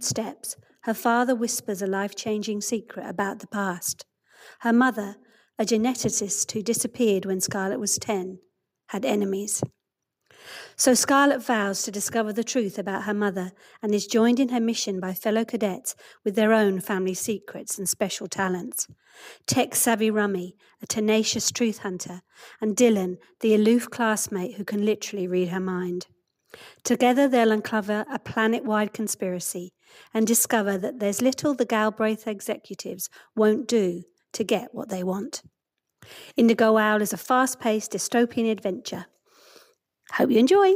steps, her father whispers a life changing secret about the past. Her mother, a geneticist who disappeared when Scarlett was 10, had enemies. So Scarlett vows to discover the truth about her mother and is joined in her mission by fellow cadets with their own family secrets and special talents. Tech savvy Rummy, a tenacious truth hunter, and Dylan, the aloof classmate who can literally read her mind. Together they'll uncover a planet wide conspiracy and discover that there's little the Galbraith executives won't do to get what they want. Indigo Owl is a fast paced dystopian adventure Hope you enjoy.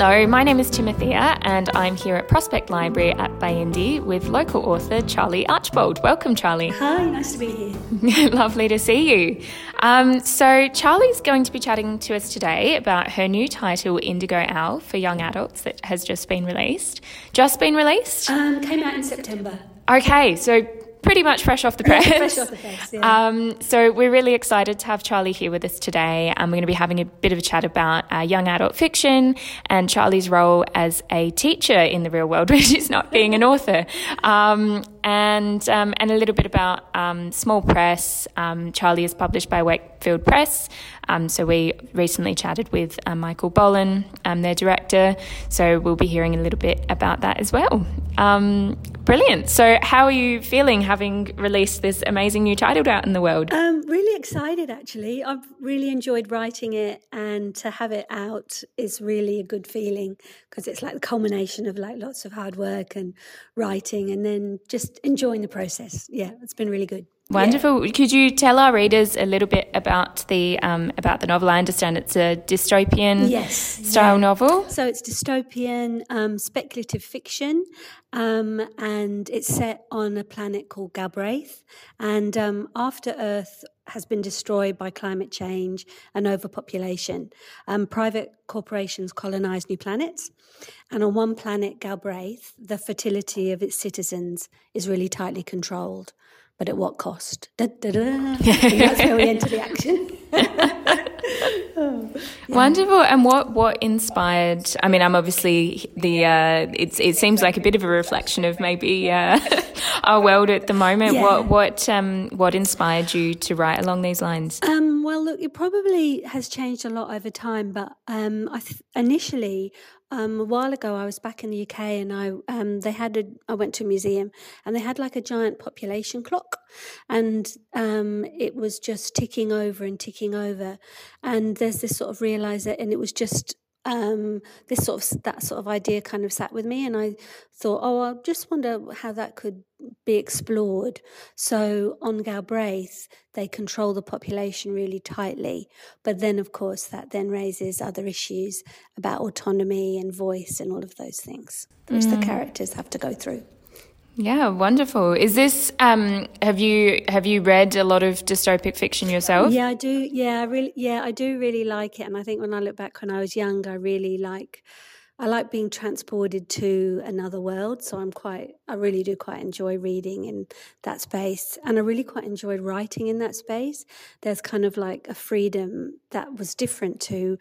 Hello, my name is Timothea, and I'm here at Prospect Library at Payinthi with local author Charlie Archbold. Welcome, Charlie. Hi, nice to be here. Lovely to see you. Um, so, Charlie's going to be chatting to us today about her new title, Indigo Owl, for young adults, that has just been released. Just been released? Um, came out in September. Okay, so pretty much fresh off the press. fresh off the press, yeah. Um, so we're really excited to have Charlie here with us today, and we're going to be having a bit of a chat about uh, young adult fiction and Charlie's role as a teacher in the real world, which is not being an author, um, and um, and a little bit about um, small press. Um, Charlie is published by Wakefield Press. Um, so we recently chatted with uh, Michael Bollen, um, their director. So we'll be hearing a little bit about that as well. Um, brilliant. So how are you feeling having released this amazing new title out in the world? Um, really excited, actually. I've really enjoyed writing it, and to have it out is really a good feeling because it's like the culmination of like lots of hard work and writing, and then just enjoying the process. Yeah, it's been really good. Wonderful. Yeah. Could you tell our readers a little bit about the um, about the novel? I understand it's a dystopian yes, style yeah. novel. So it's dystopian um, speculative fiction, um, and it's set on a planet called Galbraith. And um, after Earth has been destroyed by climate change and overpopulation, um, private corporations colonize new planets. And on one planet, Galbraith, the fertility of its citizens is really tightly controlled but at what cost? Da, da, da. that's where we enter the action. oh, yeah. Wonderful. And what what inspired? I mean, I'm obviously the. Uh, it's it seems like a bit of a reflection of maybe uh, our world at the moment. Yeah. What what um what inspired you to write along these lines? Um, well, look, it probably has changed a lot over time, but um, I th- initially um, a while ago, I was back in the UK, and I um, they had a. I went to a museum, and they had like a giant population clock, and um, it was just ticking over and ticking over, and there's this sort of realizer, and it was just um, this sort of that sort of idea kind of sat with me, and I thought, oh, I just wonder how that could be explored. So on Galbraith, they control the population really tightly, but then of course that then raises other issues about autonomy and voice and all of those things, which mm. the characters have to go through. Yeah, wonderful. Is this um, have you have you read a lot of dystopic fiction yourself? Yeah, I do. Yeah, I really yeah, I do really like it and I think when I look back when I was young, I really like I like being transported to another world, so I'm quite I really do quite enjoy reading in that space and I really quite enjoyed writing in that space. There's kind of like a freedom that was different to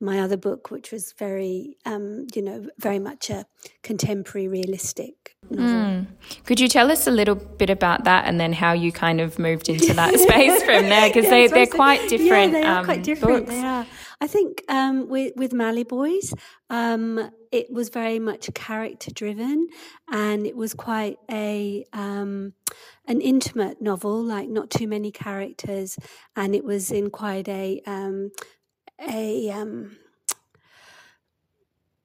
my other book, which was very, um, you know, very much a contemporary, realistic mm. Could you tell us a little bit about that, and then how you kind of moved into that space from there? Because yeah, they they're quite different. Yeah, they are um, quite different. Books. They are. I think um, with with Mallee Boys, um, it was very much character driven, and it was quite a um, an intimate novel, like not too many characters, and it was in quite a um, a um,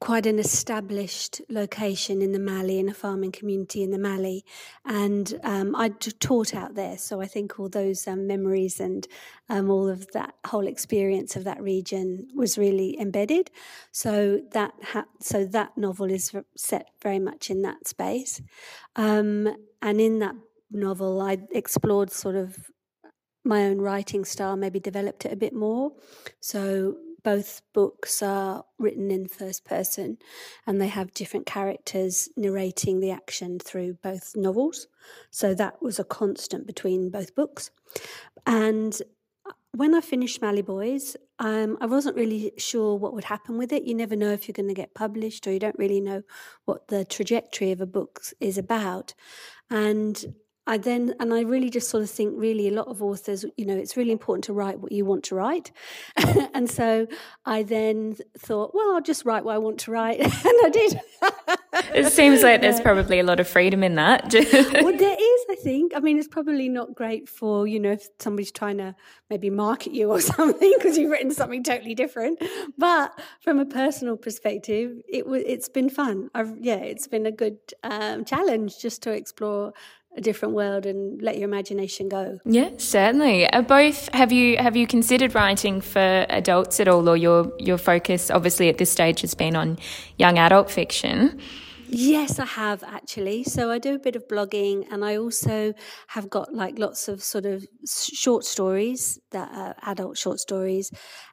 quite an established location in the Mallee, in a farming community in the Mallee, and um, I taught out there. So I think all those um, memories and um, all of that whole experience of that region was really embedded. So that ha- so that novel is set very much in that space, um, and in that novel, I explored sort of my own writing style maybe developed it a bit more. So both books are written in first person and they have different characters narrating the action through both novels. So that was a constant between both books. And when I finished Mallee Boys, um, I wasn't really sure what would happen with it. You never know if you're going to get published, or you don't really know what the trajectory of a book is about. And I then, and I really just sort of think, really, a lot of authors, you know, it's really important to write what you want to write. and so I then thought, well, I'll just write what I want to write. and I did. it seems like there's probably a lot of freedom in that. well, there is, I think. I mean, it's probably not great for, you know, if somebody's trying to maybe market you or something because you've written something totally different. But from a personal perspective, it was, it's been fun. I've, yeah, it's been a good um, challenge just to explore a different world and let your imagination go. Yeah, certainly. Uh, both have you have you considered writing for adults at all, or your your focus obviously at this stage has been on young adult fiction? Yes, I have actually. So I do a bit of blogging, and I also have got like lots of sort of short stories that are adult short stories,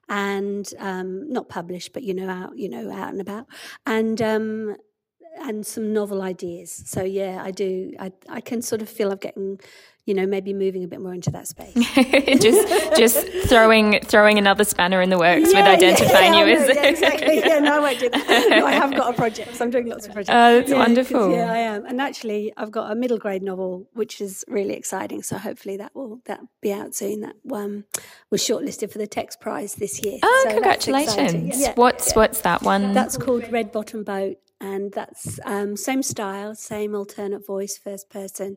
and um, not published, but you know out you know out and about, and um, and some novel ideas. So yeah, I do. I I can sort of feel I'm getting, you know, maybe moving a bit more into that space. just just throwing throwing another spanner in the works yeah, with identifying yeah, you as yeah, exactly. Yeah, no, I won't do that. No, I have got a project. So I'm doing lots of projects. Oh, that's wonderful. Yeah, I am. And actually, I've got a middle grade novel, which is really exciting. So hopefully that will that be out soon. That um, was shortlisted for the Text Prize this year. Oh, so congratulations! What's what's that one? That's called Red Bottom Boat and that's um, same style, same alternate voice, first person,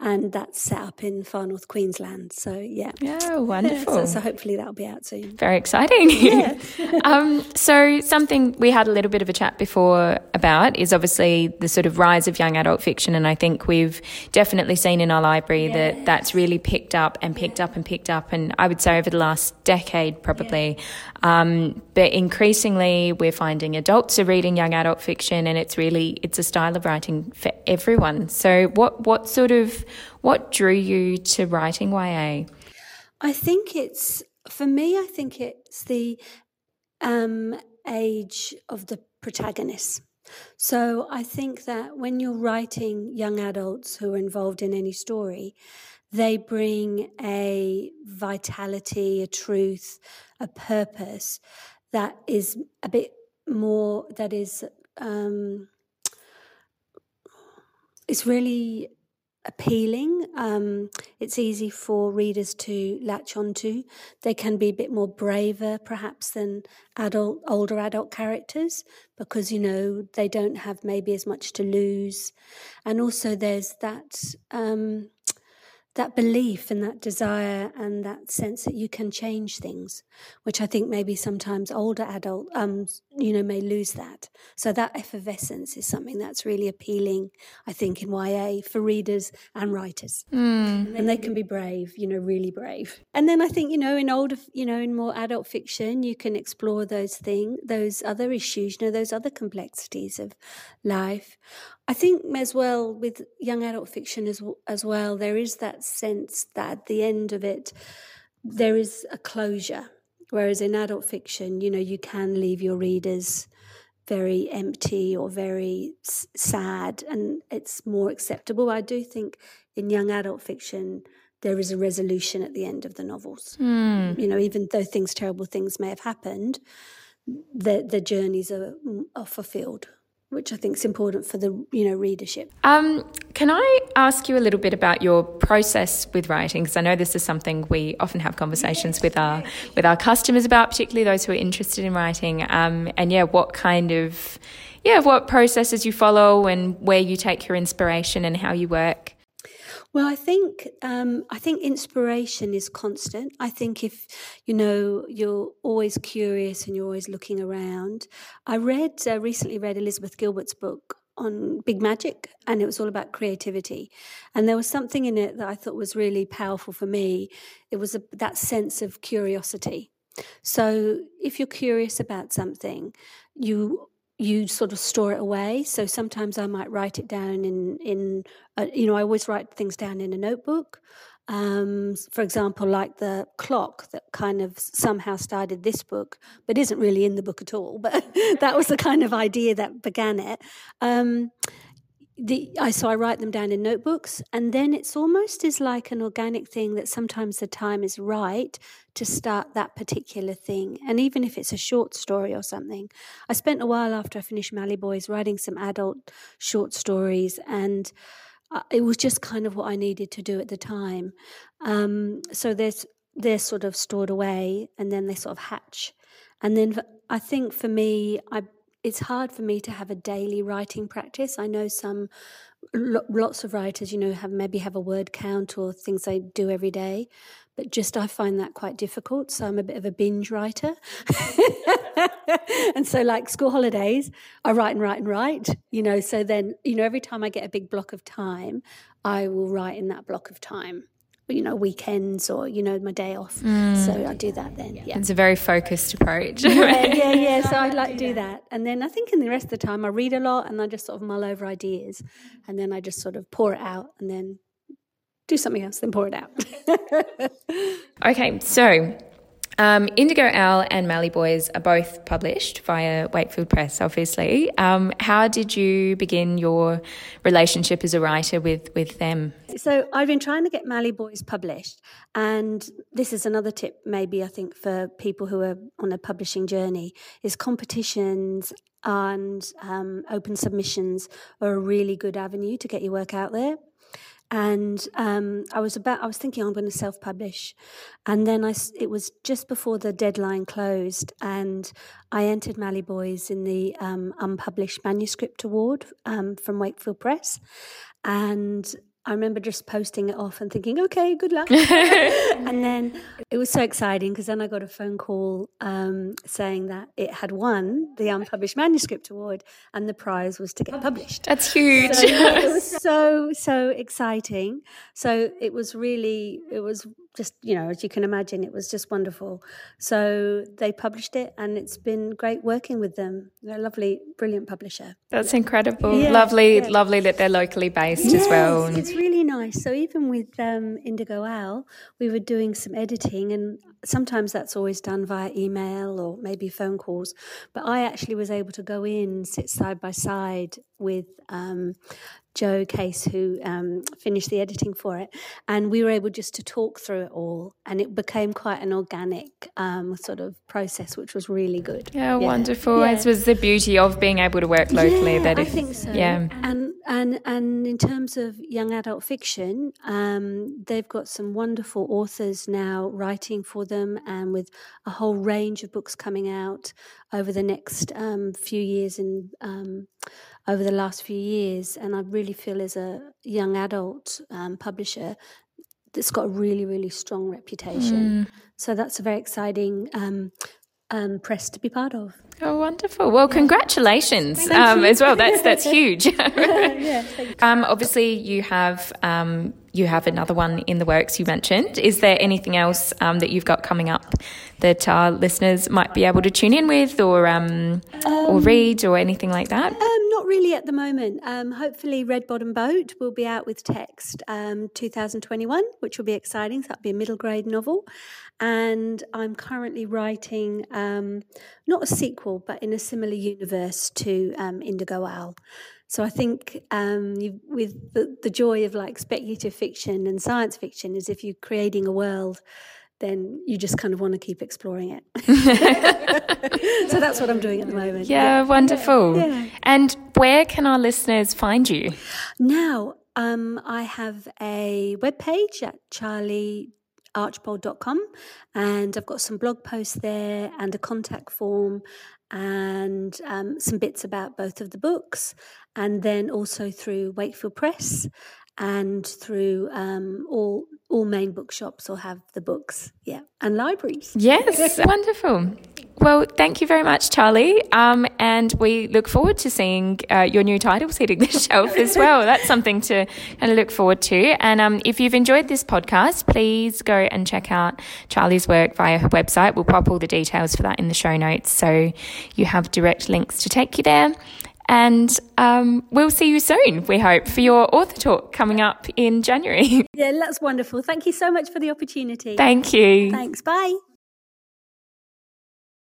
and that's set up in far north Queensland. So yeah, yeah, wonderful. so, so, hopefully that'll be out soon. Very exciting. Yeah. um, so something we had a little bit of a chat before about is obviously the sort of rise of young adult fiction, and I think we've definitely seen in our library that that's really picked up and picked yeah. up and picked up, and I would say over the last decade probably. Yeah. Um, but increasingly, we're finding adults are reading young adult fiction, and it's really it's a style of writing for everyone. So, what what sort of what drew you to writing YA? I think it's for me. I think it's the um, age of the protagonist. So I think that when you're writing young adults who are involved in any story, they bring a vitality, a truth, a purpose that is a bit more, that is, um, it's really appealing. Um, it's easy for readers to latch onto. They can be a bit more braver, perhaps, than adult, older adult characters because you know they don't have maybe as much to lose, and also there's that. Um, that belief and that desire and that sense that you can change things, which I think maybe sometimes older adult, um, you know, may lose that. So that effervescence is something that's really appealing, I think, in YA for readers and writers. Mm. And they can be brave, you know, really brave. And then I think, you know, in older, you know, in more adult fiction, you can explore those things, those other issues, you know, those other complexities of life. I think as well with young adult fiction as as well, there is that sense that at the end of it, there is a closure. Whereas in adult fiction, you know, you can leave your readers very empty or very s- sad, and it's more acceptable. I do think in young adult fiction, there is a resolution at the end of the novels. Mm. You know, even though things, terrible things may have happened, the the journeys are, are fulfilled which I think is important for the you know readership. Um, can I ask you a little bit about your process with writing? Because I know this is something we often have conversations yes, with our with our customers about, particularly those who are interested in writing. Um, and yeah, what kind of yeah, what processes you follow and where you take your inspiration and how you work. Well, I think um, I think inspiration is constant. I think if you know you're always curious and you're always looking around. I read uh, recently read Elizabeth Gilbert's book on big magic and it was all about creativity and there was something in it that i thought was really powerful for me it was a, that sense of curiosity so if you're curious about something you you sort of store it away. So sometimes I might write it down in in a, you know I always write things down in a notebook. Um, for example, like the clock that kind of somehow started this book, but isn't really in the book at all. But that was the kind of idea that began it. Um, the, I, so I write them down in notebooks, and then it's almost as like an organic thing that sometimes the time is right to start that particular thing. And even if it's a short story or something, I spent a while after I finished Mallee Boys writing some adult short stories, and uh, it was just kind of what I needed to do at the time. Um, so there's they're sort of stored away, and then they sort of hatch. And then I think for me, I it's hard for me to have a daily writing practice. I know some lots of writers, you know, have maybe have a word count or things they do every day, but just I find that quite difficult. So I'm a bit of a binge writer, and so like school holidays, I write and write and write. You know, so then you know every time I get a big block of time, I will write in that block of time you know weekends or you know my day off. Mm. so i do that then yeah. it's a very focused approach. Yeah yeah yeah. So i like do that. And then i think in the rest of the time i read a lot and i just sort of mull over ideas. And then i just sort of pour it out and then do something else then pour it out. Okay so um, Indigo Owl and Mallee Boys are both published via Wakefield Press, obviously. Um, how did you begin your relationship as a writer with, with them? So, I've been trying to get Mallee Boys published, and this is another tip, maybe I think, for people who are on a publishing journey: is competitions and um, open submissions are a really good avenue to get your work out there and um, I was about I was thinking I'm going to self publish, and then I it was just before the deadline closed, and I entered Mallee Boys in the um, unpublished manuscript award um, from Wakefield Press, and I remember just posting it off and thinking, okay, good luck. and then it was so exciting because then I got a phone call um, saying that it had won the Unpublished Manuscript Award and the prize was to get published. That's huge. So, it was so, so exciting. So it was really, it was just, you know, as you can imagine, it was just wonderful. So they published it and it's been great working with them. They're a lovely, brilliant publisher. That's incredible. Yeah, lovely, yeah. lovely that they're locally based yes, as well. It's really nice. So even with um, Indigo Owl, we were doing some editing and sometimes that's always done via email or maybe phone calls. But I actually was able to go in, sit side by side with um, Jo Case, who um, finished the editing for it, and we were able just to talk through it all, and it became quite an organic um, sort of process, which was really good. Yeah, yeah. wonderful. Yeah. This was the beauty of being able to work locally. Yeah, that if, I think so. Yeah, and and and in terms of young adult fiction, um, they've got some wonderful authors now writing for them, and with a whole range of books coming out over the next um, few years and um, over the last few years. And I really feel as a young adult um, publisher that's got a really, really strong reputation. Mm. So that's a very exciting um, um, press to be part of. Oh, wonderful! Well, yeah. congratulations um, as well. That's that's huge. yeah, um, obviously, you have um, you have another one in the works. You mentioned. Is there anything else um, that you've got coming up that our listeners might be able to tune in with, or um, or um, read, or anything like that? not really at the moment. hopefully, Red Bottom Boat will be out with text 2021, which will be exciting. So that'll be a middle grade novel, and I'm currently writing not a sequel but in a similar universe to um, Indigo Owl. So I think um, you, with the, the joy of like speculative fiction and science fiction is if you're creating a world, then you just kind of want to keep exploring it. so that's what I'm doing at the moment. Yeah, yeah. wonderful. Yeah. And where can our listeners find you? Now, um, I have a webpage at charliearchbold.com and I've got some blog posts there and a contact form and um, some bits about both of the books, and then also through Wakefield Press and through um, all all main bookshops will have the books, yeah, and libraries. Yes, wonderful. Well, thank you very much, Charlie. Um, and we look forward to seeing uh, your new titles hitting the shelf as well. That's something to kind of look forward to. And um, if you've enjoyed this podcast, please go and check out Charlie's work via her website. We'll pop all the details for that in the show notes so you have direct links to take you there. And um, we'll see you soon, we hope, for your author talk coming up in January. Yeah, that's wonderful. Thank you so much for the opportunity. Thank you. Thanks. Bye.